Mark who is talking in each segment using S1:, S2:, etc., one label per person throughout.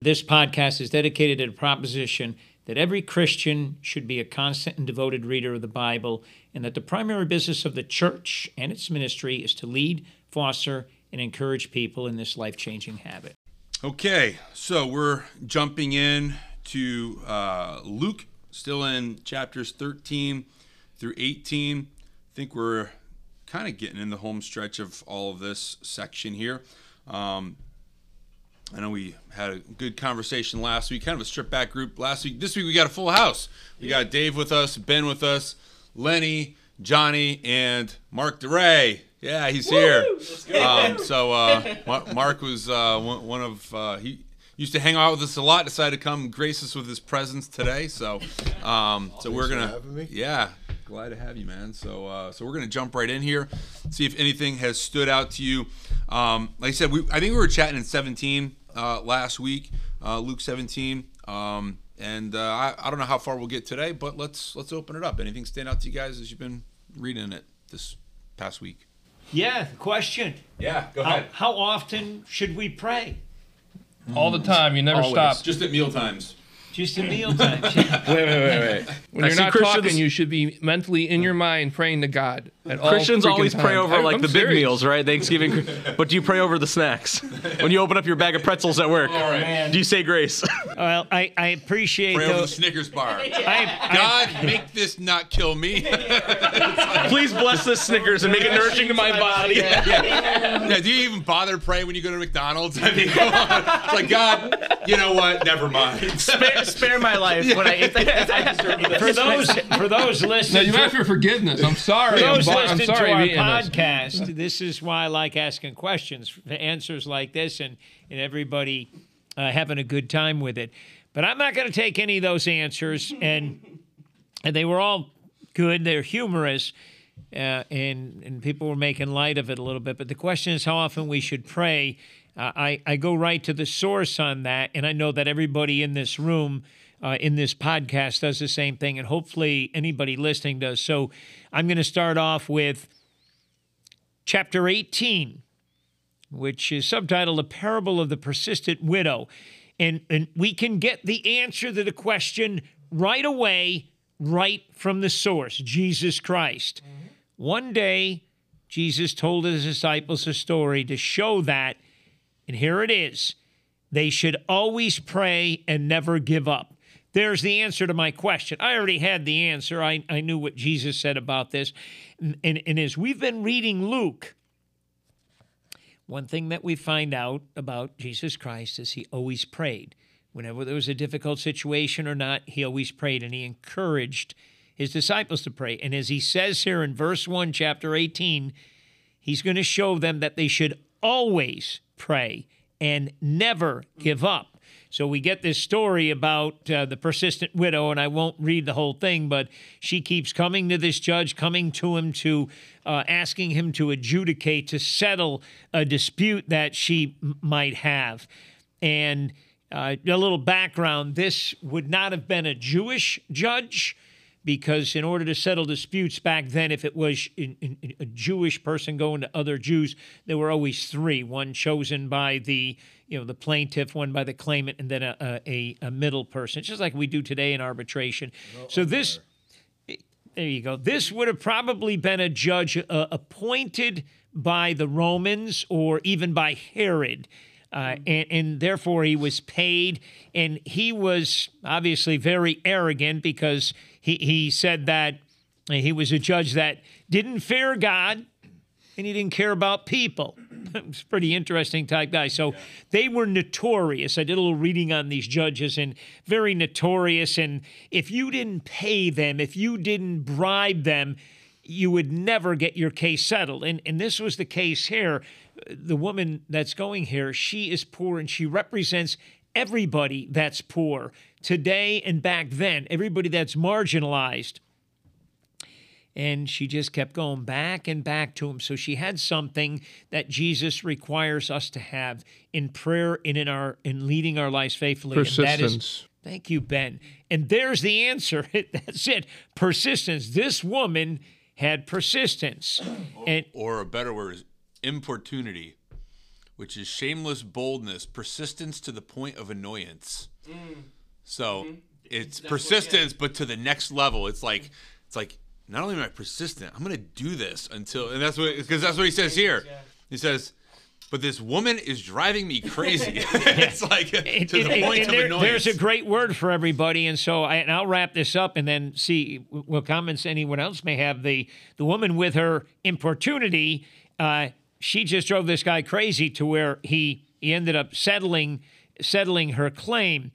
S1: This podcast is dedicated to the proposition that every Christian should be a constant and devoted reader of the Bible, and that the primary business of the church and its ministry is to lead, foster, and encourage people in this life changing habit.
S2: Okay, so we're jumping in to uh, Luke, still in chapters 13 through 18. I think we're kind of getting in the home stretch of all of this section here. Um, I know we had a good conversation last week, kind of a stripped back group last week. This week we got a full house. We got Dave with us, Ben with us, Lenny, Johnny, and Mark DeRay. Yeah, he's here. Um, so uh, Mark was uh, one of uh, he used to hang out with us a lot. Decided to come grace us with his presence today. So um, so we're gonna yeah glad to have you, man. So, uh, so we're gonna jump right in here, see if anything has stood out to you. Um, like I said, we I think we were chatting in 17 uh, last week, uh, Luke 17, um, and uh, I, I don't know how far we'll get today, but let's let's open it up. Anything stand out to you guys as you've been reading it this past week?
S1: Yeah, question.
S2: Yeah, go
S1: how,
S2: ahead.
S1: How often should we pray?
S3: All the time. You never
S2: Always.
S3: stop.
S2: Just at meal times.
S1: Just in meal times.
S4: Wait, wait, wait, wait.
S3: When
S4: I
S3: you're not
S4: Christians-
S3: talking, you should be mentally in your mind praying to God. At all
S4: Christians
S3: freaking
S4: always pray over
S3: I-
S4: like
S3: I'm
S4: the big meals, right? Thanksgiving. but do you pray over the snacks? When you open up your bag of pretzels at work,
S1: man.
S4: do you say grace?
S1: well, I, I appreciate
S2: Pray over the. Snickers bar.
S1: I, I,
S2: God, make this not kill me.
S4: Please bless this Snickers and make it nourishing to my body.
S2: Yeah, do you even bother praying when you go to McDonald's? I mean, come on. It's like, God, you know what? Never mind.
S4: spare, spare my life when I eat that.
S1: for those for those
S3: No,
S1: listening,
S3: you
S1: for,
S3: ask for forgiveness. I'm sorry.
S1: for
S3: I'm,
S1: those
S3: I'm sorry.
S1: to our
S3: I'm this.
S1: podcast, this is why I like asking questions, for answers like this, and and everybody uh, having a good time with it. But I'm not going to take any of those answers, and and they were all good. They're humorous. Uh, and and people were making light of it a little bit, but the question is how often we should pray. Uh, I I go right to the source on that, and I know that everybody in this room, uh, in this podcast, does the same thing, and hopefully anybody listening does. So I'm going to start off with chapter 18, which is subtitled "A Parable of the Persistent Widow," and and we can get the answer to the question right away, right from the source, Jesus Christ. One day, Jesus told his disciples a story to show that, and here it is they should always pray and never give up. There's the answer to my question. I already had the answer. I, I knew what Jesus said about this. And, and, and as we've been reading Luke, one thing that we find out about Jesus Christ is he always prayed. Whenever there was a difficult situation or not, he always prayed and he encouraged his disciples to pray. And as he says here in verse 1, chapter 18, he's going to show them that they should always pray and never give up. So we get this story about uh, the persistent widow, and I won't read the whole thing, but she keeps coming to this judge, coming to him to uh, asking him to adjudicate, to settle a dispute that she m- might have. And uh, a little background this would not have been a Jewish judge because in order to settle disputes back then, if it was in, in, a Jewish person going to other Jews, there were always three: one chosen by the you know the plaintiff, one by the claimant, and then a a, a middle person, just like we do today in arbitration. so this. There you go. This would have probably been a judge uh, appointed by the Romans or even by Herod. Uh, and, and therefore, he was paid. And he was obviously very arrogant because he, he said that he was a judge that didn't fear God and he didn't care about people. It's pretty interesting type guy. So they were notorious. I did a little reading on these judges and very notorious. And if you didn't pay them, if you didn't bribe them, you would never get your case settled. And, and this was the case here. The woman that's going here, she is poor and she represents everybody that's poor today and back then, everybody that's marginalized. And she just kept going back and back to him. So she had something that Jesus requires us to have in prayer and in our in leading our lives faithfully. And that is
S3: Persistence.
S1: Thank you, Ben. And there's the answer. That's it. Persistence. This woman had persistence. And
S2: or a better word is importunity. which is shameless boldness, persistence to the point of annoyance. So it's persistence, but to the next level. It's like it's like not only am I persistent, I'm gonna do this until, and that's what because that's what he says here. He says. But this woman is driving me crazy. it's like to
S1: And-
S2: the
S1: and-
S2: point
S1: and
S2: of
S1: there-
S2: annoyance.
S1: There's a great word for everybody, and so I, and I'll wrap this up, and then see what comments anyone else may have. The the woman with her importunity, uh, she just drove this guy crazy to where he he ended up settling settling her claim.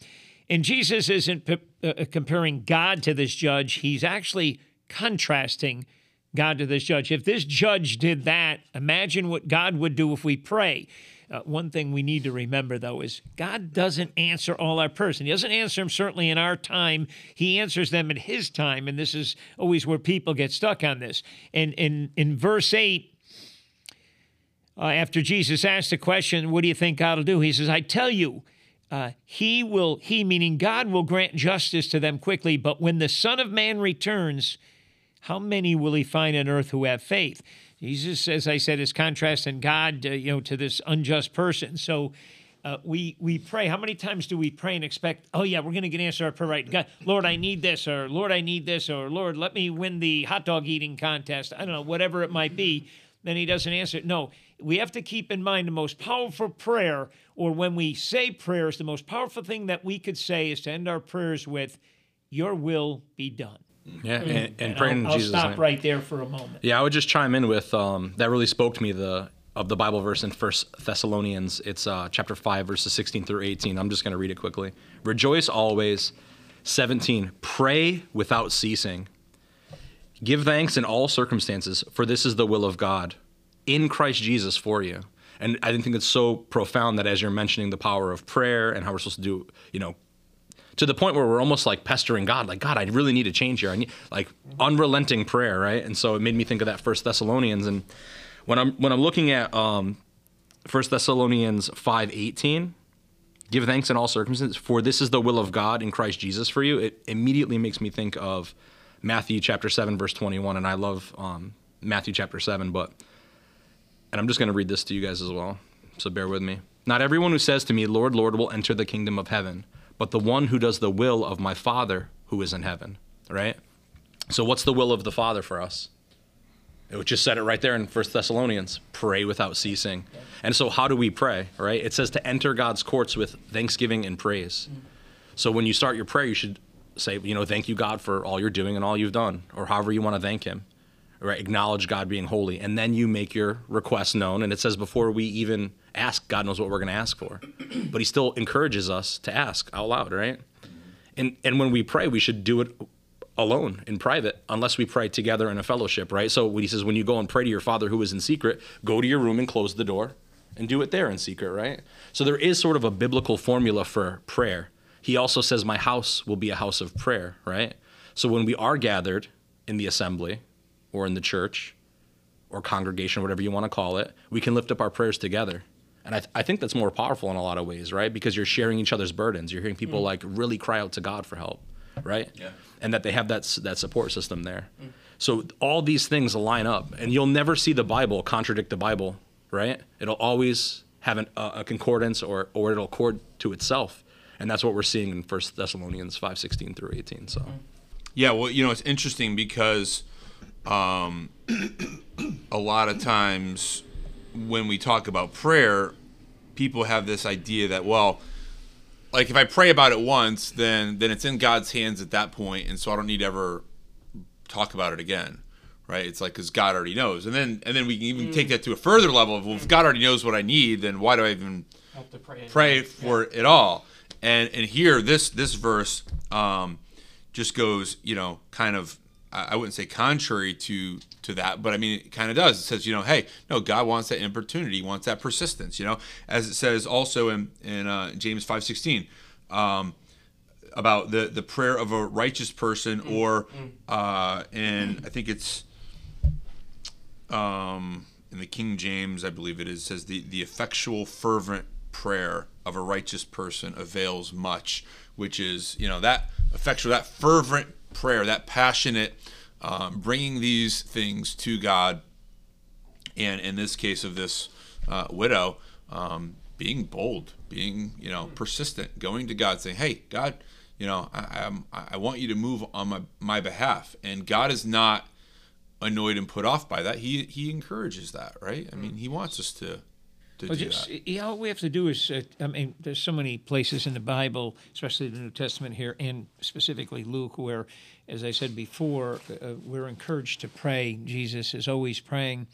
S1: And Jesus isn't p- uh, comparing God to this judge; he's actually contrasting God to this judge. If this judge did that, imagine what God would do if we pray. Uh, one thing we need to remember, though, is God doesn't answer all our prayers. And He doesn't answer them certainly in our time. He answers them in His time. And this is always where people get stuck on this. And in, in verse 8, uh, after Jesus asked the question, What do you think God will do? He says, I tell you, uh, he will, he meaning God will grant justice to them quickly, but when the Son of Man returns, how many will he find on earth who have faith? Jesus, as I said, is contrasting God, uh, you know, to this unjust person. So uh, we we pray. How many times do we pray and expect? Oh yeah, we're going to get answer our prayer right. God, Lord, I need this, or Lord, I need this, or Lord, let me win the hot dog eating contest. I don't know, whatever it might be. Then He doesn't answer. No, we have to keep in mind the most powerful prayer, or when we say prayers, the most powerful thing that we could say is to end our prayers with, "Your will be done."
S4: Yeah, and, and,
S1: And
S4: praying
S1: I'll,
S4: in
S1: I'll
S4: Jesus'
S1: stop
S4: name.
S1: right there for a moment.
S4: Yeah, I would just chime in with um, that really spoke to me the of the Bible verse in First Thessalonians. It's uh, chapter five, verses sixteen through eighteen. I'm just going to read it quickly. Rejoice always. Seventeen. Pray without ceasing. Give thanks in all circumstances, for this is the will of God in Christ Jesus for you. And I think it's so profound that as you're mentioning the power of prayer and how we're supposed to do, you know, to the point where we're almost like pestering God, like God, I really need a change here. I need like unrelenting prayer, right? And so it made me think of that First Thessalonians. And when I'm when I'm looking at um, First Thessalonians five eighteen, give thanks in all circumstances, for this is the will of God in Christ Jesus for you. It immediately makes me think of Matthew chapter seven verse twenty one, and I love um, Matthew chapter seven, but and I'm just going to read this to you guys as well. So bear with me. Not everyone who says to me, Lord, Lord, will enter the kingdom of heaven, but the one who does the will of my Father who is in heaven. Right? So, what's the will of the Father for us? It just said it right there in First Thessalonians pray without ceasing. And so, how do we pray? Right? It says to enter God's courts with thanksgiving and praise. Mm-hmm. So, when you start your prayer, you should say, you know, thank you, God, for all you're doing and all you've done, or however you want to thank Him right? Acknowledge God being holy, and then you make your request known. And it says before we even ask, God knows what we're going to ask for, but He still encourages us to ask out loud, right? And and when we pray, we should do it alone in private, unless we pray together in a fellowship, right? So when He says when you go and pray to your Father who is in secret, go to your room and close the door, and do it there in secret, right? So there is sort of a biblical formula for prayer. He also says, "My house will be a house of prayer," right? So when we are gathered in the assembly, or in the church or congregation, whatever you want to call it, we can lift up our prayers together. And I, th- I think that's more powerful in a lot of ways, right? Because you're sharing each other's burdens. You're hearing people mm. like really cry out to God for help, right?
S2: Yeah.
S4: And that they have that, that support system there. Mm. So all these things line up, and you'll never see the Bible contradict the Bible, right? It'll always have an, a, a concordance or, or it'll accord to itself. And that's what we're seeing in 1 Thessalonians 5 16 through 18. So. Mm.
S2: Yeah, well, you know, it's interesting because um, a lot of times when we talk about prayer, people have this idea that, well, like if I pray about it once, then then it's in God's hands at that point, and so I don't need to ever talk about it again, right? It's like because God already knows, and then and then we can even take that to a further level of well, if God already knows what I need, then why do I even
S1: to pray.
S2: pray for it all. And and here this this verse um, just goes, you know, kind of I wouldn't say contrary to to that, but I mean it kind of does. It says, you know, hey, no, God wants that importunity, he wants that persistence, you know, as it says also in in uh, James five sixteen. Um, about the, the prayer of a righteous person, or uh, and I think it's um, in the King James, I believe it is, says the, the effectual, fervent prayer of a righteous person avails much, which is, you know, that effectual, that fervent prayer, that passionate, um, bringing these things to God. And in this case of this uh, widow, um, being bold, being you know persistent, going to God, saying, "Hey, God, you know, I, I'm, I want you to move on my my behalf," and God is not annoyed and put off by that. He he encourages that, right? I mean, He wants us to to
S1: Well,
S2: do
S1: just,
S2: that.
S1: yeah, all we have to do is, uh, I mean, there's so many places in the Bible, especially the New Testament here, and specifically Luke, where, as I said before, uh, we're encouraged to pray. Jesus is always praying.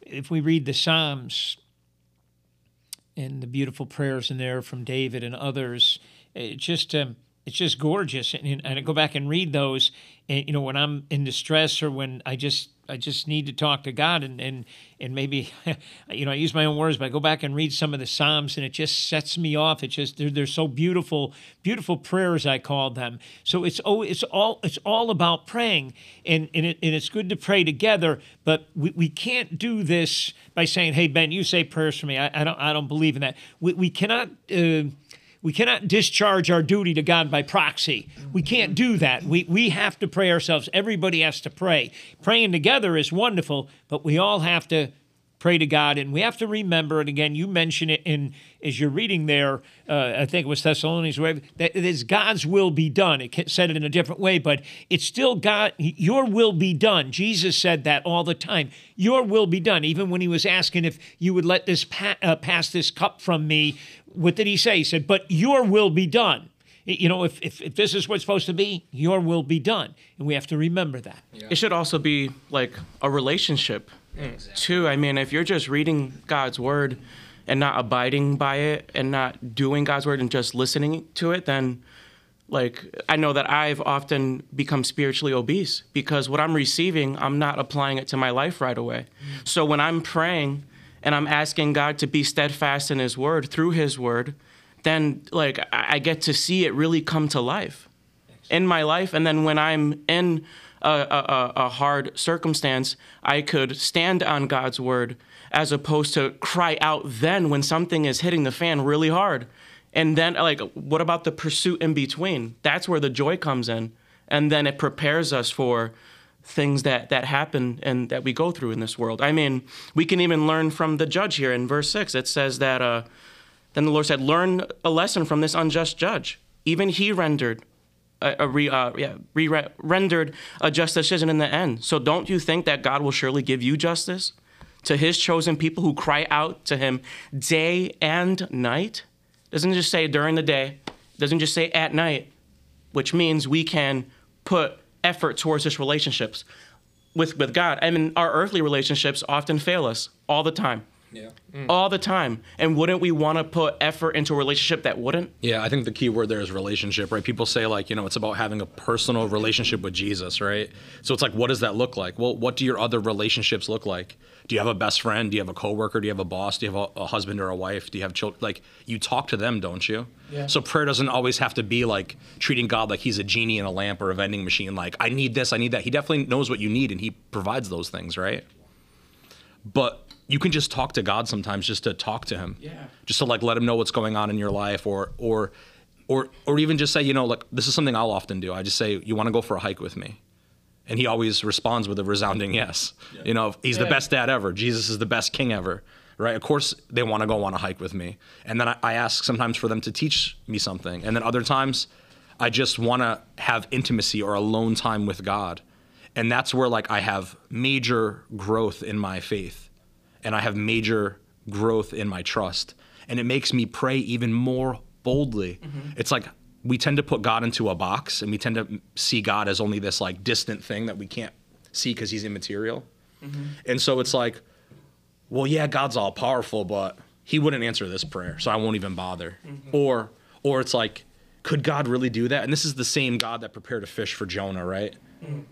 S1: If we read the Psalms and the beautiful prayers in there from David and others, it just um, it's just gorgeous. And, and I go back and read those, and you know, when I'm in distress or when I just I just need to talk to God, and and and maybe, you know, I use my own words, but I go back and read some of the Psalms, and it just sets me off. It just they're, they're so beautiful, beautiful prayers I call them. So it's oh, it's all it's all about praying, and and, it, and it's good to pray together. But we, we can't do this by saying, "Hey Ben, you say prayers for me." I, I don't I don't believe in that. We we cannot. Uh, we cannot discharge our duty to God by proxy. We can't do that. We, we have to pray ourselves. Everybody has to pray. Praying together is wonderful, but we all have to pray to God, and we have to remember. And again, you mention it in as you're reading there. Uh, I think it was Thessalonians, where that it is God's will be done. It said it in a different way, but it's still God. Your will be done. Jesus said that all the time. Your will be done. Even when he was asking if you would let this pa- uh, pass this cup from me, what did he say? He said, "But your will be done." You know, if, if, if this is what's supposed to be, your will be done. And we have to remember that.
S5: It should also be like a relationship, too. I mean, if you're just reading God's word and not abiding by it and not doing God's word and just listening to it, then like I know that I've often become spiritually obese because what I'm receiving, I'm not applying it to my life right away. Mm. So when I'm praying and I'm asking God to be steadfast in His word through His word, then like I get to see it really come to life in my life. And then when I'm in a, a, a hard circumstance, I could stand on God's word as opposed to cry out then when something is hitting the fan really hard. And then, like, what about the pursuit in between? That's where the joy comes in. And then it prepares us for things that, that happen and that we go through in this world. I mean, we can even learn from the judge here in verse 6. It says that, uh, then the Lord said, Learn a lesson from this unjust judge. Even he rendered a, a re, uh, yeah, re- rendered a just decision in the end. So don't you think that God will surely give you justice to his chosen people who cry out to him day and night? Doesn't just say during the day, doesn't just say at night, which means we can put effort towards this relationships with, with God. I mean, our earthly relationships often fail us all the time.
S4: Yeah. Mm.
S5: All the time. And wouldn't we want to put effort into a relationship that wouldn't?
S4: Yeah, I think the key word there is relationship, right? People say like, you know, it's about having a personal relationship with Jesus, right? So it's like, what does that look like? Well, what do your other relationships look like? Do you have a best friend? Do you have a coworker? Do you have a boss? Do you have a, a husband or a wife? Do you have children? Like, you talk to them, don't you?
S5: Yeah.
S4: So prayer doesn't always have to be like treating God like he's a genie in a lamp or a vending machine. Like, I need this, I need that. He definitely knows what you need and he provides those things, right? But you can just talk to God sometimes just to talk to him.
S5: Yeah.
S4: Just to like let him know what's going on in your life or or or or even just say, you know, like this is something I'll often do. I just say, "You want to go for a hike with me?" And he always responds with a resounding yes. You know, he's the best dad ever. Jesus is the best king ever. Right? Of course they want to go on a hike with me. And then I, I ask sometimes for them to teach me something. And then other times I just want to have intimacy or alone time with God. And that's where like I have major growth in my faith and I have major growth in my trust. And it makes me pray even more boldly. Mm-hmm. It's like we tend to put God into a box and we tend to see God as only this like distant thing that we can't see because he's immaterial. Mm-hmm. And so it's like, well, yeah, God's all powerful, but he wouldn't answer this prayer, so I won't even bother. Mm-hmm. Or or it's like, could God really do that? And this is the same God that prepared a fish for Jonah, right?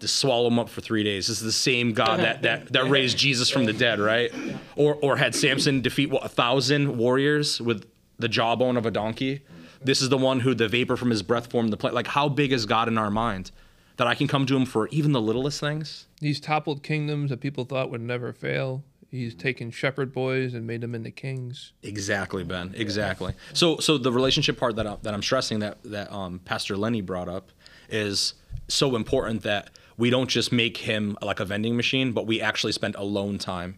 S4: To swallow him up for three days. This is the same God that that, that raised Jesus from the dead, right? Or or had Samson defeat what a thousand warriors with the jawbone of a donkey. This is the one who the vapor from his breath formed the planet. Like, how big is God in our mind? That I can come to him for even the littlest things?
S3: He's toppled kingdoms that people thought would never fail. He's taken shepherd boys and made them into kings.
S4: Exactly, Ben. Exactly. So, so the relationship part that I'm, that I'm stressing that that um, Pastor Lenny brought up is so important that we don't just make him like a vending machine, but we actually spend alone time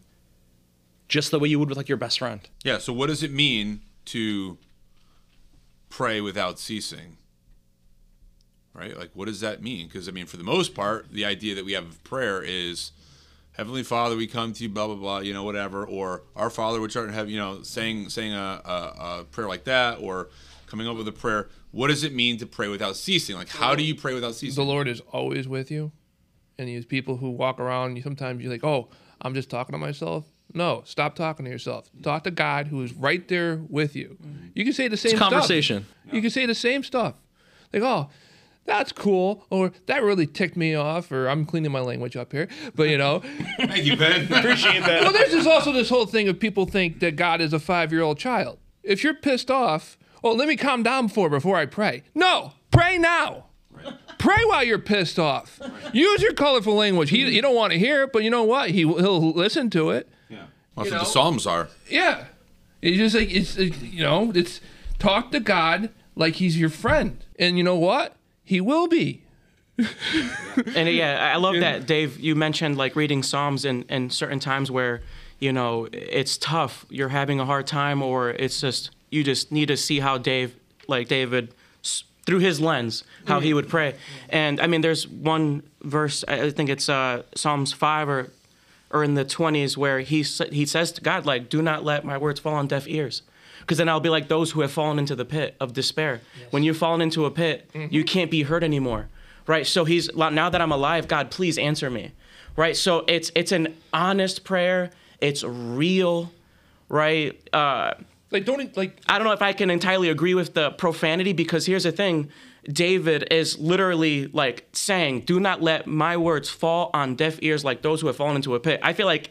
S4: just the way you would with like your best friend.
S2: Yeah. So what does it mean to pray without ceasing? Right? Like, what does that mean? Because I mean, for the most part, the idea that we have of prayer is. Heavenly Father, we come to you, blah blah blah, you know, whatever, or Our Father, which art in heaven, you know, saying saying a, a, a prayer like that, or coming up with a prayer. What does it mean to pray without ceasing? Like, how do you pray without ceasing? The?
S3: Lord is always with you. And these people who walk around, you sometimes you're like, oh, I'm just talking to myself. No, stop talking to yourself. Talk to God who is right there with you. Mm-hmm. You can say the same
S4: It's
S3: stuff.
S4: conversation.
S3: You can say the same stuff. Like, oh, that's cool. Or that really ticked me off. Or I'm cleaning my language up here. But, you know,
S2: Thank you, Ben.
S1: Appreciate that.
S3: well, there's just also this whole thing of people think that God is a five year old child. If you're pissed off, oh, let me calm down for before I pray. No, pray now. Pray while you're pissed off. Use your colorful language. He, you don't want to hear it, but you know what? He, he'll listen to it.
S2: yeah. Well, that's
S3: You
S2: what the? Psalms are.
S3: Yeah. It's just like, it's, you know, it's talk to God like he's your friend. And you know what? He will be.
S5: And yeah, I love that, Dave. You mentioned like reading Psalms in, in certain times where, you know, it's tough. You're having a hard time, or it's just, you just need to see how Dave, like David, s- through his lens, how he would pray. And I mean, there's one verse, I think it's uh, Psalms 5 or, or in the 20s, where he, he says to God, like, do not let my words fall on deaf ears. Because then I'll be like those who have fallen into the pit of despair. When you've fallen into a pit, you can't be heard anymore, right? So he's now that I'm alive, God, please answer me, right? So it's it's an honest prayer. It's real, right? Uh,
S3: Like, don't, like,
S5: I don't know if I can entirely agree with the profanity because here's the thing. David is literally like saying, Do not let my words fall on deaf ears like those who have fallen into a pit. I feel like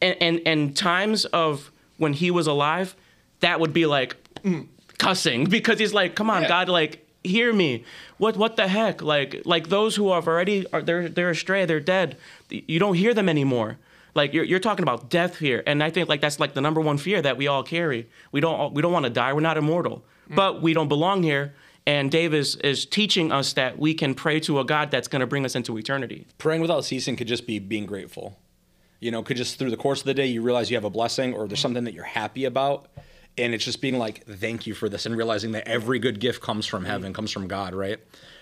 S5: and and, times of when he was alive, that would be like mm, cussing because he's like, Come on,
S3: Yeah.
S5: God, like, hear me. What what the heck? Like like those who have already are they're they're astray, they're dead. You don't hear them anymore. Like you're, you're talking about death here, and I think like that's like the number one fear that we all carry. We don't we don't want to die. We're not immortal, mm. but we don't belong here. And Dave is is teaching us that we can pray to a God that's going to bring us into eternity.
S4: Praying without ceasing could just be being grateful. You know, could just through the course of the day you realize you have a blessing or there's mm. something that you're happy about. And it's just being like, thank you for this, and realizing that every good gift comes from heaven, comes from God, right?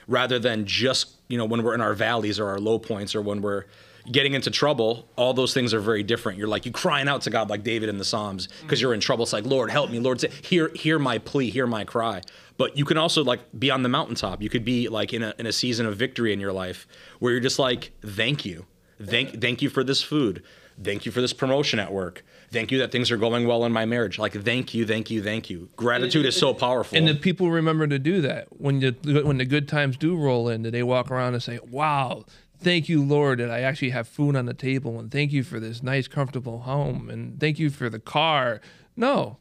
S4: Rather than just, you know, when we're in our valleys or our low points or when we're getting into trouble, all those things are very different. You're like, you crying out to God like David in the Psalms because you're in trouble. It's like, Lord, help me. Lord, hear, hear my plea, hear my cry. But you can also like be on the mountaintop. You could be like in a, in a season of victory in your life where you're just like, thank you. Thank, thank you for this food. Thank you for this promotion at work. Thank you that things are going well in my marriage. Like, thank you, thank you, thank you. Gratitude is so powerful.
S3: And the people remember to do that when the when the good times do roll in. That they walk around and say, "Wow, thank you, Lord, that I actually have food on the table, and thank you for this nice, comfortable home, and thank you for the car." No,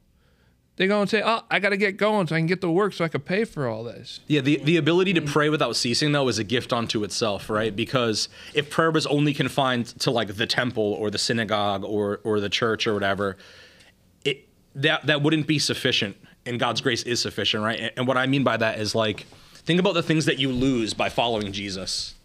S3: They're going to say, "Oh, I got to get going so I can get to work so I can pay for all this."
S4: Yeah, the, the ability to mm. pray without ceasing though is a gift unto itself, right? Because if prayer was only confined to like the temple or the synagogue or or the church or whatever, it that that wouldn't be sufficient. And God's grace is sufficient, right? And, and what I mean by that is like think about the things that you lose by following Jesus.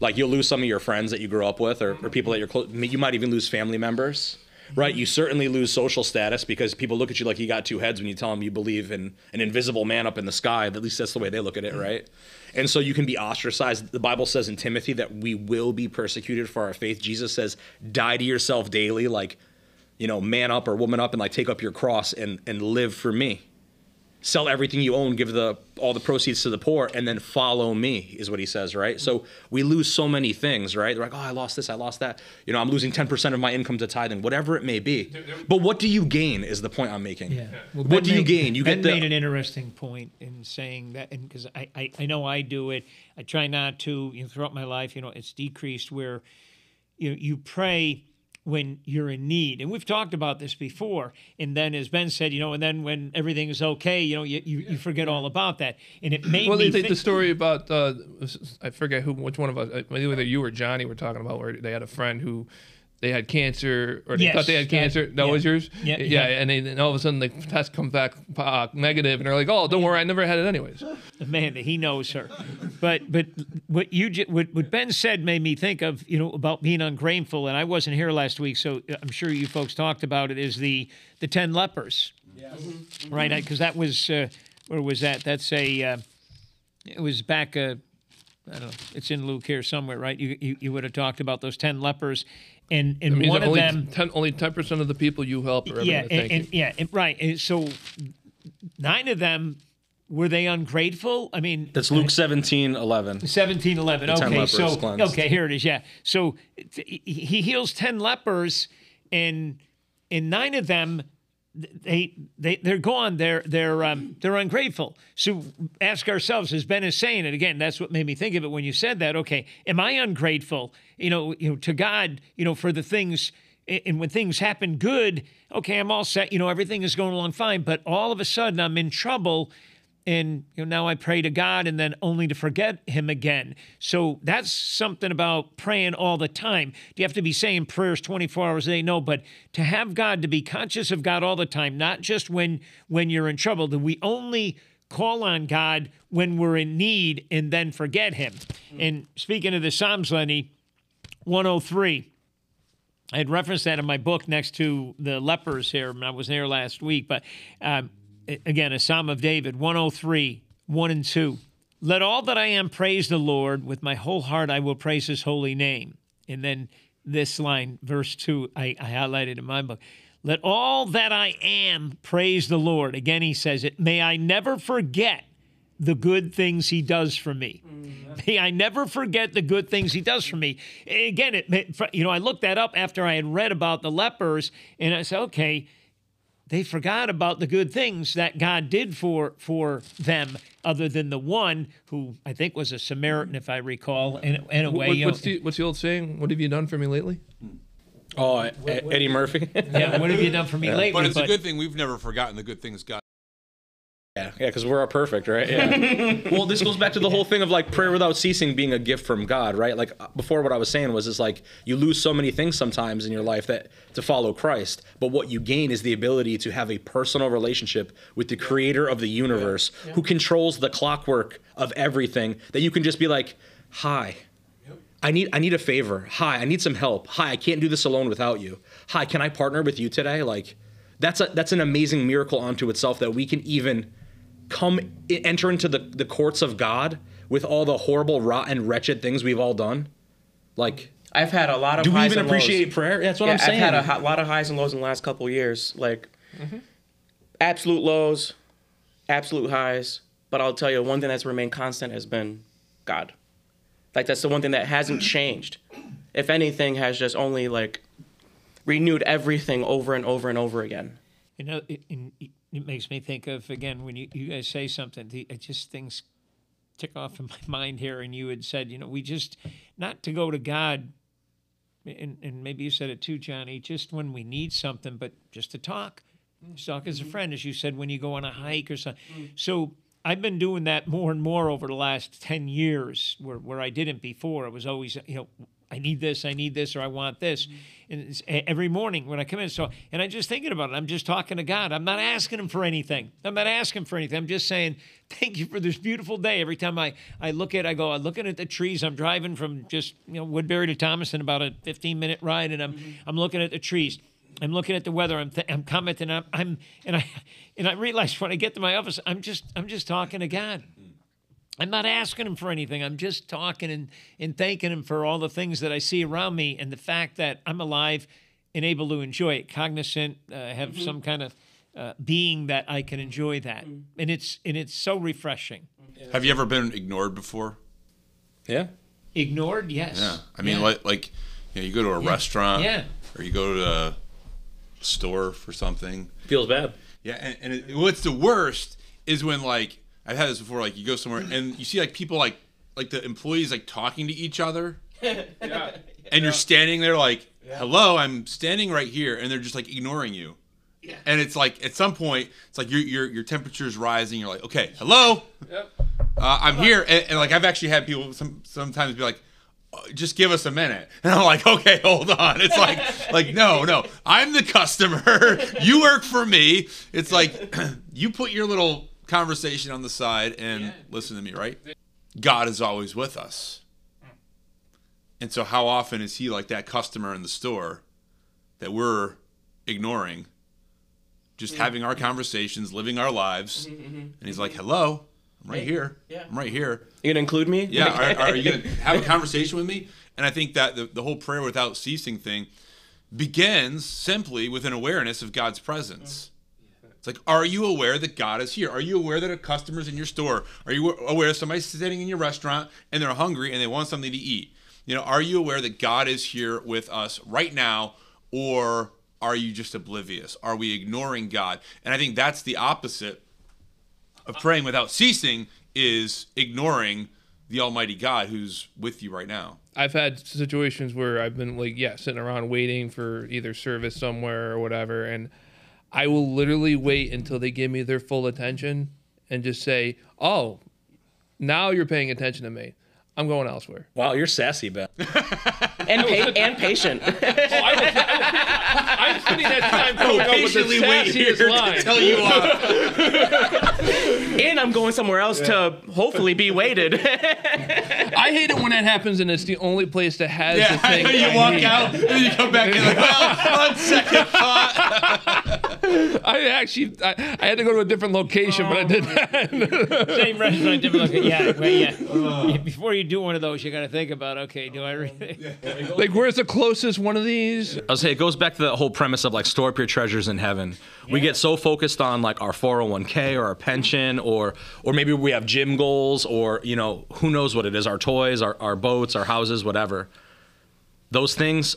S4: Like you'll lose some of your friends that you grew up with, or, or people that you're close. You might even lose family members, right? You certainly lose social status because people look at you like you got two heads when you tell them you believe in an invisible man up in the sky. At least that's the way they look at it, right? And so you can be ostracized. The Bible says in Timothy that we will be persecuted for our faith. Jesus says, "Die to yourself daily, like you know, man up or woman up, and like take up your cross and and live for me." Sell everything you own, give the all the proceeds to the poor, and then follow me, is what he says, right? So we lose so many things, right? They're like, oh, I lost this, I lost that. You know, I'm losing 10% of my income to tithing, whatever it may be. But what do you gain is the point I'm making.
S1: Yeah. Well,
S4: what
S1: Ben
S4: do you
S1: made-
S4: gain? You
S1: ben
S4: get
S1: made an interesting point in saying that, and because I, I, I know I do it. I try not to. You know, throughout my life, you know, it's decreased where, you know, you pray when you're in need, and we've talked about this before. And then, as Ben said, you know, and then when everything is okay, you know, you, you, you forget all about that, and it made
S3: Well,
S1: me
S3: they think
S1: think.
S3: the story about uh, I forget who, which one of us, uh, maybe whether you or Johnny were talking about, where they had a friend who they had cancer or they
S1: Yes,
S3: thought they had cancer. That
S1: yeah.
S3: was yours.
S1: Yeah,
S3: yeah.
S1: yeah.
S3: And, they, and all of a sudden the test comes back uh, negative, and they're like, "Oh, don't worry, I never had it anyways."
S1: Amanda, he knows her. But but what you ju- what, what Ben said made me think of you know about being ungrateful, and I wasn't here last week, so I'm sure you folks talked about it. Is the the ten lepers, right? Because that was uh, where was that? That's a uh, it was back. Uh, I don't know. It's in Luke here somewhere, right? You you, you would have talked about those ten lepers, and and one of
S3: only
S1: them.
S3: ten, only ten percent of the people you help are ever
S1: yeah,
S3: going to thank
S1: and, and
S3: you.
S1: yeah, and, right. And so nine of them were they ungrateful? I mean,
S4: That's Luke uh, 17, 11.
S1: 17 11
S4: 10
S1: okay
S4: lepers
S1: so
S4: cleansed.
S1: okay here it is yeah so t- he heals 10 lepers and in nine of them they they they're gone. They're they're um, they're ungrateful. So ask ourselves as ben is saying it again that's what made me think of it when you said that okay am i ungrateful you know you know to god you know for the things and when things happen good okay i'm all set you know everything is going along fine but all of a sudden i'm in trouble and you know now I pray to God and then only to forget him again. So that's something about praying all the time. Do you have to be saying prayers 24 hours a day? No, but to have God to be conscious of God all the time, not just when when you're in trouble, that we only call on God when we're in need and then forget him. And speaking of the Psalms, Lenny, 103. I had referenced that in my book next to the lepers here. I was there last week, but um, again, a Psalm of David, 103, 1 and 2. Let all that I am praise the Lord. With my whole heart, I will praise his holy name. And then this line, verse 2, I, I highlighted in my book. Let all that I am praise the Lord. Again, he says it. May I never forget the good things he does for me. Mm-hmm. May I never forget the good things he does for me. Again, it, you know, I looked that up after I had read about the lepers, and I said, okay, they forgot about the good things that God did for for them, other than the one who I think was a Samaritan, if I recall. In, in a way,
S3: What- what's, the, what's the old saying? What have you done for me lately?
S4: Oh, E- Eddie Murphy. yeah,
S1: yeah, what have you done for me lately?
S2: But it's a good thing we've never forgotten the good things God.
S4: Yeah, yeah, because we're all perfect, right? Yeah. well, this goes back to the whole thing of like prayer without ceasing being a gift from God, right? Like uh, before, what I was saying was, it's like you lose so many things sometimes in your life that to follow Christ, but what you gain is the ability to have a personal relationship with the Creator of the universe, who controls the clockwork of everything. That you can just be like, "Hi." I need I need a favor. Hi, I need some help. Hi, I can't do this alone without you. Hi, can I partner with you today? Like that's a that's an amazing miracle unto itself that we can even come enter into the, the courts of God with all the horrible, rotten, wretched things we've all done. Like
S5: I've had a lot of
S4: do we even
S5: and lows.
S4: appreciate prayer? That's what
S5: yeah,
S4: I'm saying.
S5: I've had a ho- lot of highs and lows in the last couple of years. Like mm-hmm. absolute lows, absolute highs. But I'll tell you, one thing that's remained constant has been God. Like that's the one thing that hasn't changed. If anything, has just only like renewed everything over and over and over again.
S1: You know, it, and it makes me think of again when you, you guys say something. The, it just things tick off in my mind here, and you had said, you know, we just not to go to God, and, and maybe you said it too, Johnny. Just when we need something, but just to talk, just talk as a mm-hmm. friend, as you said when you go on a hike or something. Mm. So. I've been doing that more and more over the last 10 years where, where I didn't before. It was always, you know, I need this, I need this, or I want this. Mm-hmm. And it's, e- every morning when I come in, so, and I'm just thinking about it. I'm just talking to God. I'm not asking Him for anything. I'm not asking for anything. I'm just saying, thank you for this beautiful day. Every time I, I look at, I go, I'm looking at the trees. I'm driving from just, you know, Woodbury to Thomaston, about a 15 minute ride, and I'm, mm-hmm. I'm looking at the trees. I'm looking at the weather. I'm, th- I'm commenting. I'm, I'm, and I, and I realize when I get to my office, I'm just, I'm just talking to God. I'm not asking him for anything. I'm just talking and, and thanking him for all the things that I see around me and the fact that I'm alive and able to enjoy it, cognizant, uh, have some kind of uh, being that I can enjoy that, and it's and it's so refreshing.
S2: Have you ever been ignored before?
S4: yeah.
S1: Ignored, yes.
S2: Yeah. I mean,
S1: Yeah.
S2: like, like, you know, you go to a restaurant,
S1: Yeah.
S2: or you go to a store for something.
S4: Feels bad.
S2: Yeah, and, and it, what's the worst is when like I've had this before. Like you go somewhere and you see like people like like the employees like talking to each other, and you're standing there like, "Hello, I'm standing right here," and they're just like ignoring you. Yeah. And it's like at some point, it's like your your your temperature's rising. You're like, "Okay, hello, uh, I'm here," and, and like I've actually had people some sometimes be like, just give us a minute. And I'm like, okay, hold on. It's like, like, no, no, I'm the customer. You work for me. It's like, you put your little conversation on the side and listen to me, right? God is always with us. And so, how often is he like that customer in the store that we're ignoring, just having our conversations, living our lives? And he's like, hello, I'm right here.
S5: yeah.
S2: I'm right here.
S5: You gonna include me?
S2: Yeah, are, are you going to have a conversation with me? And I think that the, the whole prayer without ceasing thing begins simply with an awareness of God's presence. It's like, are you aware that God is here? Are you aware that a customer's in your store? Are you aware somebody's sitting in your restaurant and they're hungry and they want something to eat? You know, are you aware that God is here with us right now, or are you just oblivious? Are we ignoring God? And I think that's the opposite of praying without ceasing is ignoring the Almighty God who's with you right now.
S3: I've had situations where I've been like, yeah, sitting around waiting for either service somewhere or whatever, and I will literally wait until they give me their full attention and just say, "Oh, now you're paying attention to me. I'm going elsewhere."
S4: Wow, you're sassy, Ben.
S5: and pa- and patient.
S3: Oh, I'm spending that time coming up with the
S2: patiently wait here
S3: sassiest
S2: to
S3: line.
S2: tell you off.
S5: and I'm going somewhere else to hopefully be waited.
S3: I hate it when that happens, and it's the only place that has the
S2: Yeah,
S3: thing.
S2: you
S3: I
S2: walk
S3: need.
S2: out and then you come back in like, well, on second thought.
S3: I actually, I, I had to go to a different location, but I did oh. that.
S1: Same restaurant, different location. Yeah, well, uh. yeah. Before you do one of those, you got to think about, okay, do I really?
S3: like, where's the closest one of these?
S4: I was say it goes back to the whole premise of like store up your treasures in heaven. We get so focused on like our 401k or our pension or or maybe we have gym goals or you know who knows what it is our toys, our, our boats, our houses, whatever. Those things,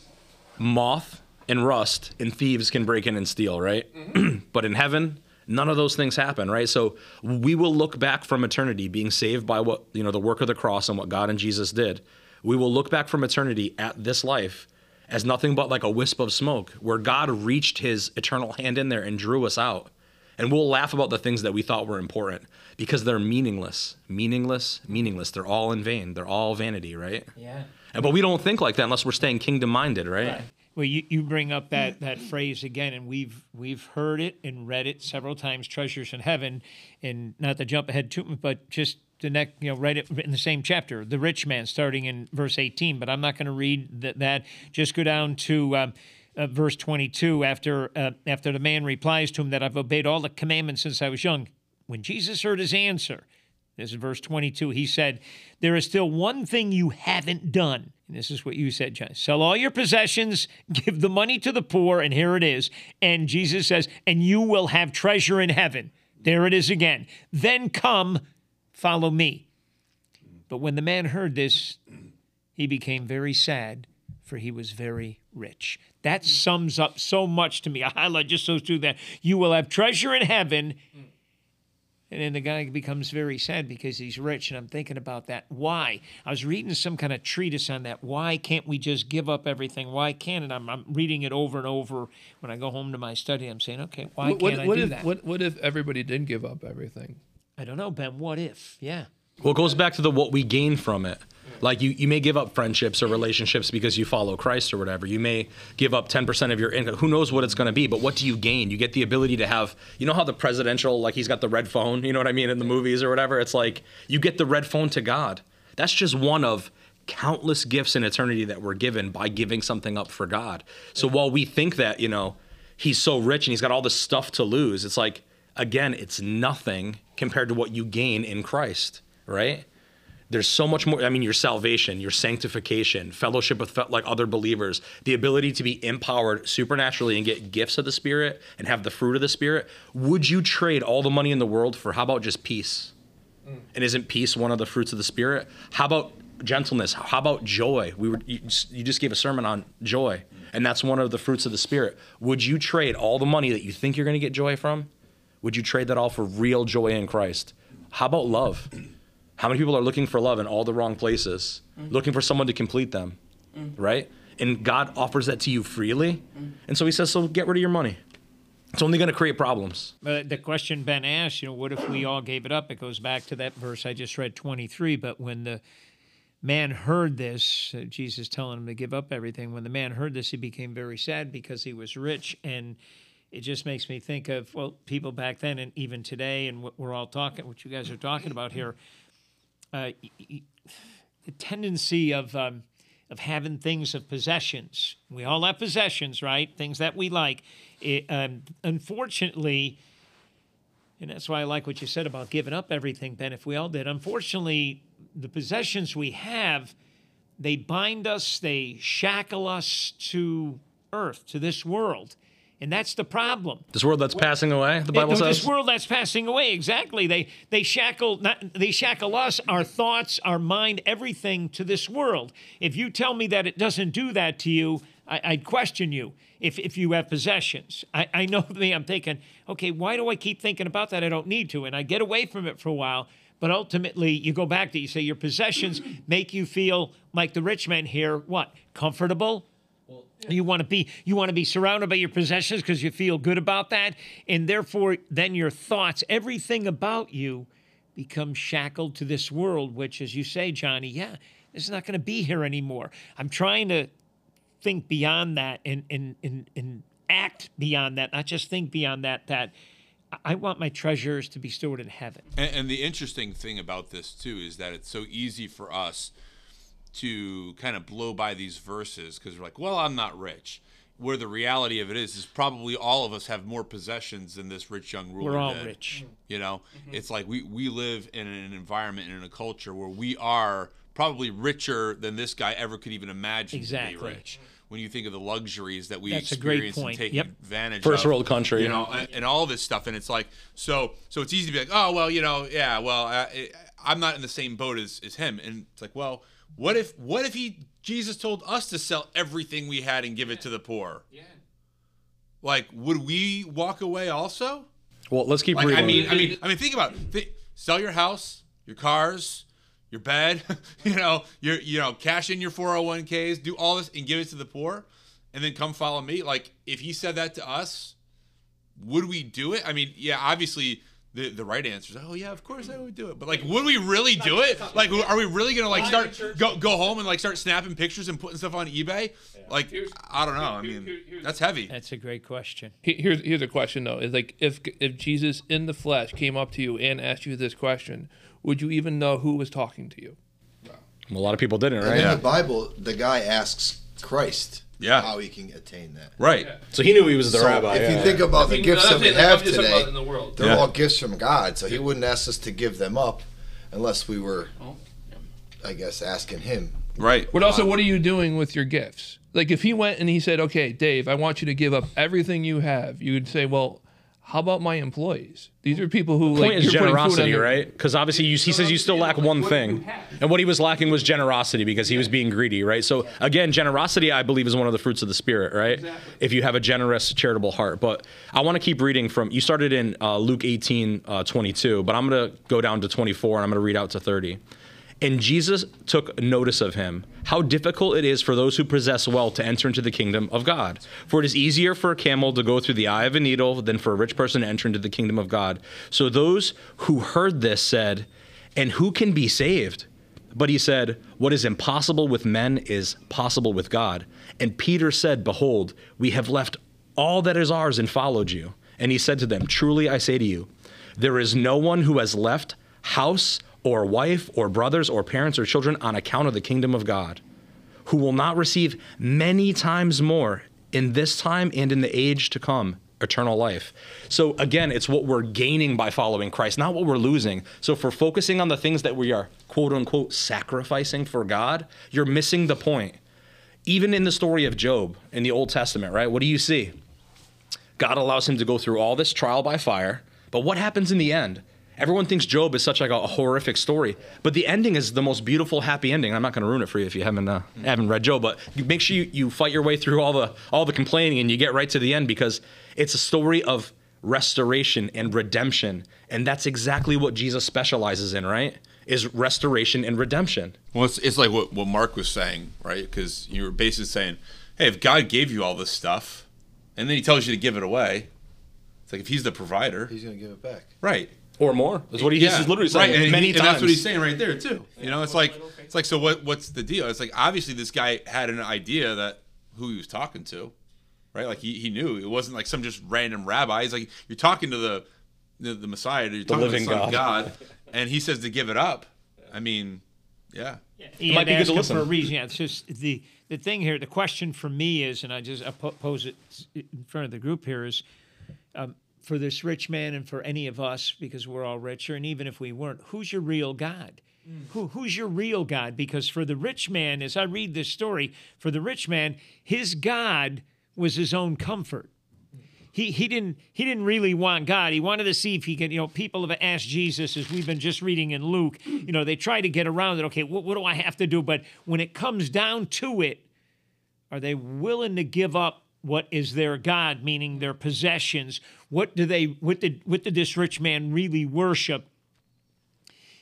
S4: moth and rust and thieves can break in and steal, right? Mm-hmm. but in heaven, none of those things happen, right? So we will look back from eternity being saved by what, you know, the work of the cross and what God and Jesus did. We will look back from eternity at this life as nothing but like a wisp of smoke where God reached his eternal hand in there and drew us out. And we'll laugh about the things that we thought were important because they're meaningless, meaningless, meaningless. They're all in vain. They're all vanity, right?
S1: Yeah.
S4: And, but we don't think like that unless we're staying kingdom minded, right?
S1: Well, you, you bring up that, that phrase again, and we've we've heard it and read it several times. Treasures in heaven, and not to jump ahead too, but just the next, you know, right in the same chapter, the rich man, starting in verse eighteen. But I'm not going to read that, that. Just go down to. Um, uh, verse 22 after uh, after the man replies to him that I've obeyed all the commandments since I was young when Jesus heard his answer this is verse 22 he said there is still one thing you haven't done. And this is what you said John. Sell all your possessions give the money to the poor and here it is. And Jesus says and you will have treasure in heaven. There it is again. Then come follow me. But when the man heard this he became very sad for he was very rich. That sums up so much to me. I highlight just those two that. You will have treasure in heaven. And then the guy becomes very sad because he's rich. And I'm thinking about that. Why? I was reading some kind of treatise on that. Why can't we just give up everything? Why can't it? I'm, I'm reading it over and over when I go home to my study. I'm saying, okay, why
S3: What,
S1: can't
S3: what,
S1: I
S3: what
S1: do
S3: if
S1: that?
S3: what what if everybody did give up everything?
S1: I don't know, Ben. What if? Yeah.
S4: Well, it goes back to the what we gain from it. Mm. Like you, you may give up friendships or relationships because you follow Christ or whatever. You may give up 10% of your income. Who knows what it's going to be? But what do you gain? You get the ability to have, you know how the presidential, like he's got the red phone, you know what I mean, in the movies or whatever? It's like you get the red phone to God. That's just one of countless gifts in eternity that we're given by giving something up for God. So while we think that, you know, he's so rich and he's got all this stuff to lose, it's like, again, it's nothing compared to what you gain in Christ, right? There's so much more i mean your salvation your sanctification fellowship with fe- like other believers the ability to be empowered supernaturally and get gifts of the spirit and have the fruit of the spirit. Would you trade all the money in the world for how about just peace? Mm. And isn't peace one of the fruits of the spirit? How about gentleness? How about joy? We were you just, you just gave a sermon on joy and that's one of the fruits of the spirit. Would you trade all the money that you think you're going to get joy from? Would you trade that all for real joy in christ? How about love how many people are looking for love in all the wrong places, mm-hmm. looking for someone to complete them, mm-hmm. right? And God offers that to you freely. Mm-hmm. And so he says, so get rid of your money. It's only going to create problems.
S1: But the question Ben asked, you know, what if we all gave it up? It goes back to that verse I just read, 23. But when the man heard this, uh, Jesus telling him to give up everything, when the man heard this, he became very sad because he was rich. And it just makes me think of, well, people back then and even today, and what we're all talking, what you guys are talking about here, uh, the tendency of, um, of having things of possessions. We all have possessions, right? Things that we like. It, um, unfortunately, and that's why I like what you said about giving up everything, Ben, if we all did. Unfortunately, the possessions we have, they bind us, they shackle us to earth, to this world. And that's the problem.
S4: This world that's passing away, the Bible
S1: no,
S4: says.
S1: this world that's passing away, exactly. They they shackle not, they shackle us, our thoughts, our mind, everything to this world. If you tell me that it doesn't do that to you, I, I'd question you. If if you have possessions, I, I know me. I'm thinking, okay, why do I keep thinking about that? I don't need to, and I get away from it for a while. But ultimately, you go back to you say your possessions make you feel like the rich man here. What comfortable? You want to be you want to be surrounded by your possessions because you feel good about that, and therefore then your thoughts, everything about you, becomes shackled to this world. Which, as you say, Johnny, yeah, this is not going to be here anymore. I'm trying to think beyond that and and and, and act beyond that, not just think beyond that. That I- I want my treasures to be stored in heaven.
S2: And, and the interesting thing about this too is that it's so easy for us to kind of blow by these verses because we're like, well, I'm not rich. Where the reality of it is, is probably all of us have more possessions than this rich young ruler.
S1: We're all
S2: did.
S1: rich.
S2: You know, it's like we we live in an environment and in a culture where we are probably richer than this guy ever could even imagine to be rich. When you think of the luxuries that we
S1: That's
S2: experience and take
S1: Yep.
S2: advantage
S4: First
S2: of,
S4: world country.
S2: you know, and, and all this stuff, and it's like so so it's easy to be like, oh well, you know, yeah, well, uh, I'm not in the same boat as, as him, and it's like, well, what if what if he Jesus told us to sell everything we had and give it to the poor? Yeah. Like, would we walk away also?
S4: well, let's keep
S2: Like,
S4: reading.
S2: I mean, I mean, I mean, think about it. Thi- sell your house, your cars, your bed, you know, your you know, cash in your 401ks, do all this and give it to the poor, and then come follow me. Like, if he said that to us, would we do it? I mean, yeah, obviously. The, the right answer is oh yeah of course I would do it. But like would we really do it? Like are we really gonna like start go go home and like start snapping pictures and putting stuff on eBay? Like I don't know. I mean that's heavy.
S1: That's a great question.
S3: Here's here's a question though: Is like if if Jesus in the flesh came up to you and asked you this question, would you even know who was talking to you?
S4: well, a lot of people didn't,
S6: And
S4: right?
S6: in the Bible, the guy asks Christ
S2: Yeah.
S6: how he can attain that.
S2: right
S4: So he knew he was the
S6: so
S4: rabbi.
S6: if
S4: yeah.
S6: you think about the gifts that we have today,
S3: the world.
S6: they're
S2: Yeah.
S6: all gifts from God. So he wouldn't ask us to give them up unless we were, oh, I guess, asking him.
S2: right
S3: But also, what are you doing with your gifts? Like, if he went and he said, "Okay, Dave, I want you to give up everything you have," you would say, "Well, how about my employees? These are people who
S4: point
S3: like
S4: is
S3: you're putting food
S4: generosity, right? Because obviously you, he says you still lack one thing, and what he was lacking was generosity because he was being greedy, right? So again, generosity I believe is one of the fruits of the spirit, right? If you have a generous, charitable heart. But I want to keep reading from. You started in uh, Luke 18, uh, 22, but I'm going to go down to 24 and I'm going to read out to 30. And Jesus took notice of him, how difficult it is for those who possess wealth to enter into the kingdom of God. For it is easier for a camel to go through the eye of a needle than for a rich person to enter into the kingdom of God. So those who heard this said, And who can be saved? But he said, What is impossible with men is possible with God. And Peter said, Behold, we have left all that is ours and followed you. And he said to them, Truly I say to you, there is no one who has left house or wife or brothers or parents or children on account of the kingdom of God who will not receive many times more in this time and in the age to come eternal life. So again, it's what we're gaining by following Christ, not what we're losing. So if we're focusing on the things that we are quote unquote sacrificing for God, you're missing the point. Even in the story of Job in the Old Testament, right? What do you see? God allows him to go through all this trial by fire, but what happens in the end? Everyone thinks Job is such like a horrific story, but the ending is the most beautiful, happy ending. I'm not going to ruin it for you if you haven't uh, haven't read Job, but make sure you, you fight your way through all the all the complaining and you get right to the end because it's a story of restoration and redemption, and that's exactly what Jesus specializes in, right? Is restoration and redemption.
S2: Well, it's, it's like what, what Mark was saying, right? Because you were basically saying, hey, if God gave you all this stuff and then he tells you to give it away, it's like if he's the provider,
S6: He's going to give it back.
S2: right?
S4: Or more. That's what he, he's literally saying
S2: right, and
S4: many
S2: he-
S4: times.
S2: And that's what he's saying right there too. You know, it's like it's like so. What what's the deal? It's like obviously this guy had an idea that who he was talking to, right? Like he, he knew it wasn't like some just random rabbi. He's like you're talking to the the, the Messiah, you're talking
S4: living
S2: to the Son of
S4: God.
S2: God, and he says to give it up. I mean, yeah,
S1: He
S4: might be good
S1: ask
S4: to
S1: him for a reason. Yeah, it's just the the thing here. The question for me is, and I just I pose it in front of the group here is, um, for this rich man and for any of us, because we're all richer, and even if we weren't, who's your real God? Mm. Who, who's your real God? Because for the rich man, as I read this story, for the rich man, his God was his own comfort he he didn't he didn't really want God. He wanted to see if he could. You know, people have asked Jesus as we've been just reading in Luke. You know, they try to get around it. Okay, what, what do I have to do? But when it comes down to it, are they willing to give up what is their God, meaning their possessions? What do they? What did what did this rich man really worship?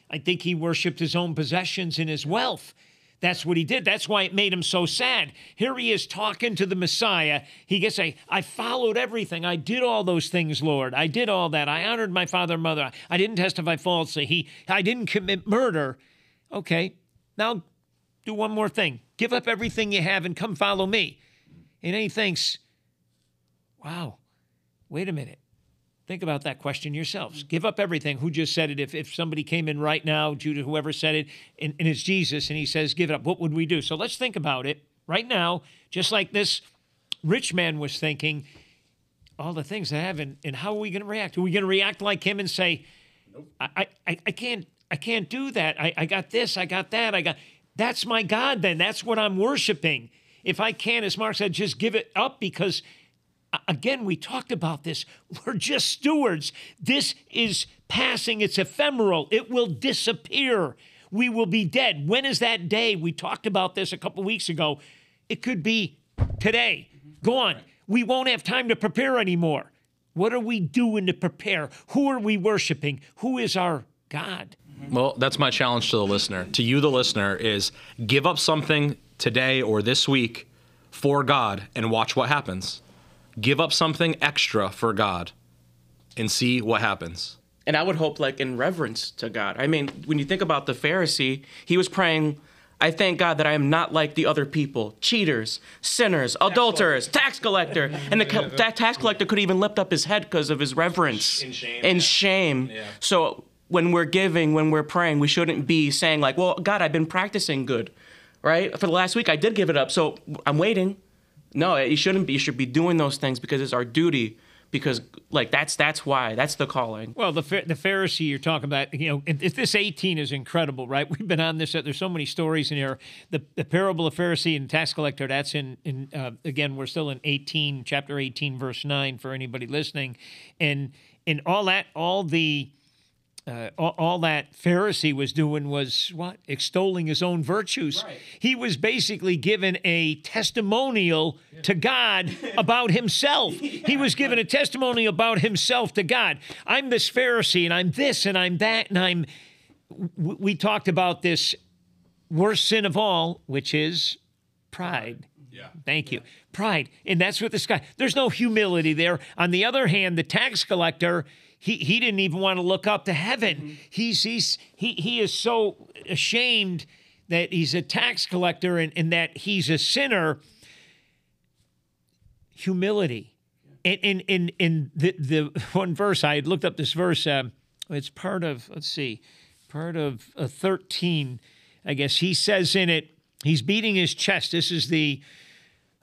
S1: I think he worshiped his own possessions and his wealth. That's what he did. That's why it made him so sad. Here he is talking to the Messiah. He gets a, I followed everything. I did all those things, Lord. I did all that. I honored my father and mother. I didn't testify falsely. He, I didn't commit murder. Okay, now do one more thing. Give up everything you have and come follow me. And then he thinks, wow, wait a minute. Think about that question yourselves. Mm-hmm. Give up everything. Who just said it? If, if somebody came in right now, Judah, whoever said it, and, and it's Jesus, and he says, give it up, what would we do? So let's think about it right now, just like this rich man was thinking, all the things I have, and, and how are we going to react? Are we going to react like him and say, I, I, I can't I can't do that. I, I got this, I got that, I got that's my God then. That's what I'm worshiping. If I can, as Mark said, just give it up because again, we talked about this. We're just stewards. This is passing, it's ephemeral, it will disappear. We will be dead. When is that day? We talked about this a couple weeks ago. It could be today, mm-hmm. gone. We won't have time to prepare anymore. What are we doing to prepare? Who are we worshiping? Who is our God? Mm-hmm.
S4: Well, that's my challenge to the listener. To you, the listener, is give up something today or this week for God and watch what happens. Give up something extra for God and see what happens.
S5: And I would hope, like, in reverence to God. I mean, when you think about the Pharisee, he was praying, I thank God that I am not like the other people cheaters, sinners, adulterers, tax collector. And the co- that tax collector could even lift up his head because of his reverence.
S4: In shame,
S5: In
S4: yeah.
S5: shame. So when we're giving, when we're praying, we shouldn't be saying, like, well, God, I've been practicing good, right? For the last week, I did give it up. So I'm waiting. No, you shouldn't be. You should be doing those things because it's our duty. Because like that's that's why that's the calling.
S1: Well, the the Pharisee you're talking about, you know, if this 18 is incredible, right? We've been on this. There's so many stories in here. The the parable of Pharisee and tax collector. That's in in uh, again. We're still in 18, chapter 18, verse nine for anybody listening, and and all that, all the. Uh, all, all that Pharisee was doing was what? Extolling his own virtues. He was basically given a testimonial to God about himself. He was given a testimony about himself to God. I'm this Pharisee and I'm this and I'm that and I'm. We talked about this worst sin of all, which is pride.
S2: yeah.
S1: Thank you. Pride. And that's what this guy, there's no humility there. On the other hand, the tax collector, he, he didn't even want to look up to heaven. He's, he's, he, he is so ashamed that he's a tax collector and, and that he's a sinner. Humility. In, in, in, in the, the one verse, I had looked up this verse. Um, it's part of, let's see, part of uh, 13, I guess. He says in it, he's beating his chest. This is the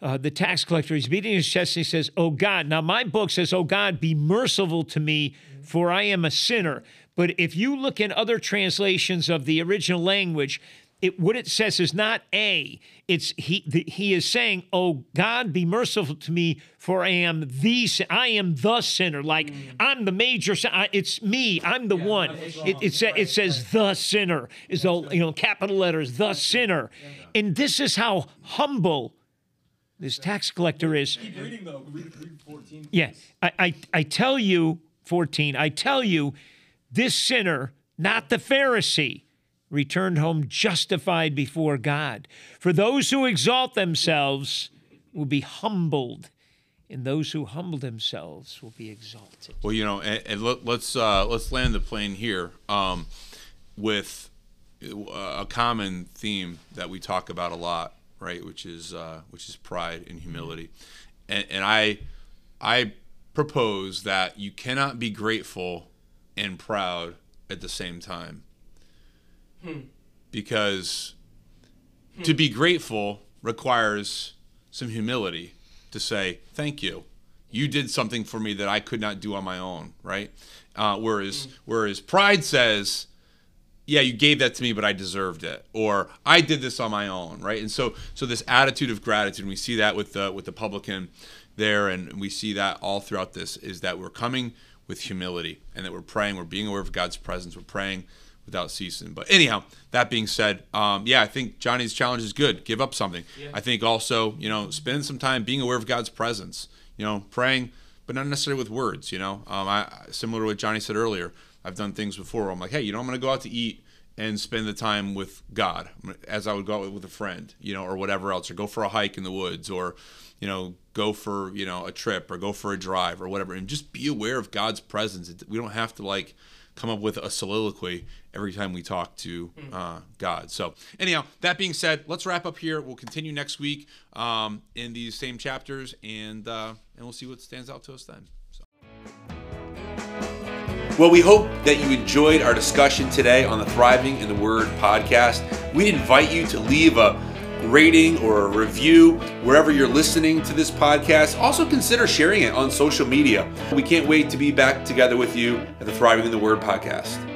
S1: uh, the tax collector. He's beating his chest. And he says, "Oh God." Now my book says, "Oh God, be merciful to me, for I am a sinner." But if you look in other translations of the original language, it what it says is not a. It's he. The, he is saying, "Oh God, be merciful to me, for I am the. I am the sinner. Like I'm the major. I- It's me. I'm the one. It, it, sa- it says the sinner is all you know, capital letters. The sinner, and this is how humble this tax collector is.
S7: Keep reading though. Read, read 14.
S1: Yeah, I, I, I tell you, 14, I tell you, this sinner, not the Pharisee, returned home justified before God. For those who exalt themselves will be humbled, and those who humble themselves will be exalted.
S2: Well, you know, and, and let, us uh, let's land the plane here um, with uh, a common theme that we talk about a lot, right? Which is uh, which is pride and humility, and, and I I propose that you cannot be grateful and proud at the same time, hmm. because hmm. to be grateful requires some humility to say thank you. You did something for me that I could not do on my own, right? Uh, whereas, mm. whereas pride says, yeah, you gave that to me, but I deserved it, or I did this on my own, right? And so, so this attitude of gratitude, and we see that with the with the publican there, and we see that all throughout this is that we're coming with humility, and that we're praying, we're being aware of God's presence, we're praying without ceasing. But anyhow, that being said, um, yeah, I think Johnny's challenge is good. Give up something. Yeah. I think also, you know, spend some time being aware of God's presence. You know, praying, but not necessarily with words. You know, um, I similar to what Johnny said earlier. I've done things before. I'm like, hey, you know, I'm going to go out to eat and spend the time with God as I would go out with a friend, you know, or whatever else, or go for a hike in the woods, or you know, go for you know a trip, or go for a drive, or whatever, and just be aware of God's presence. We don't have to like come up with a soliloquy every time we talk to hmm. uh, God. So, anyhow, that being said, let's wrap up here. We'll continue next week um, in these same chapters, and uh, and we'll see what stands out to us then. So. Well, we hope that you enjoyed our discussion today on the Thriving in the Word podcast. We invite you to leave a rating or a review wherever you're listening to this podcast. Also, consider sharing it on social media. We can't wait to be back together with you at the Thriving in the Word podcast.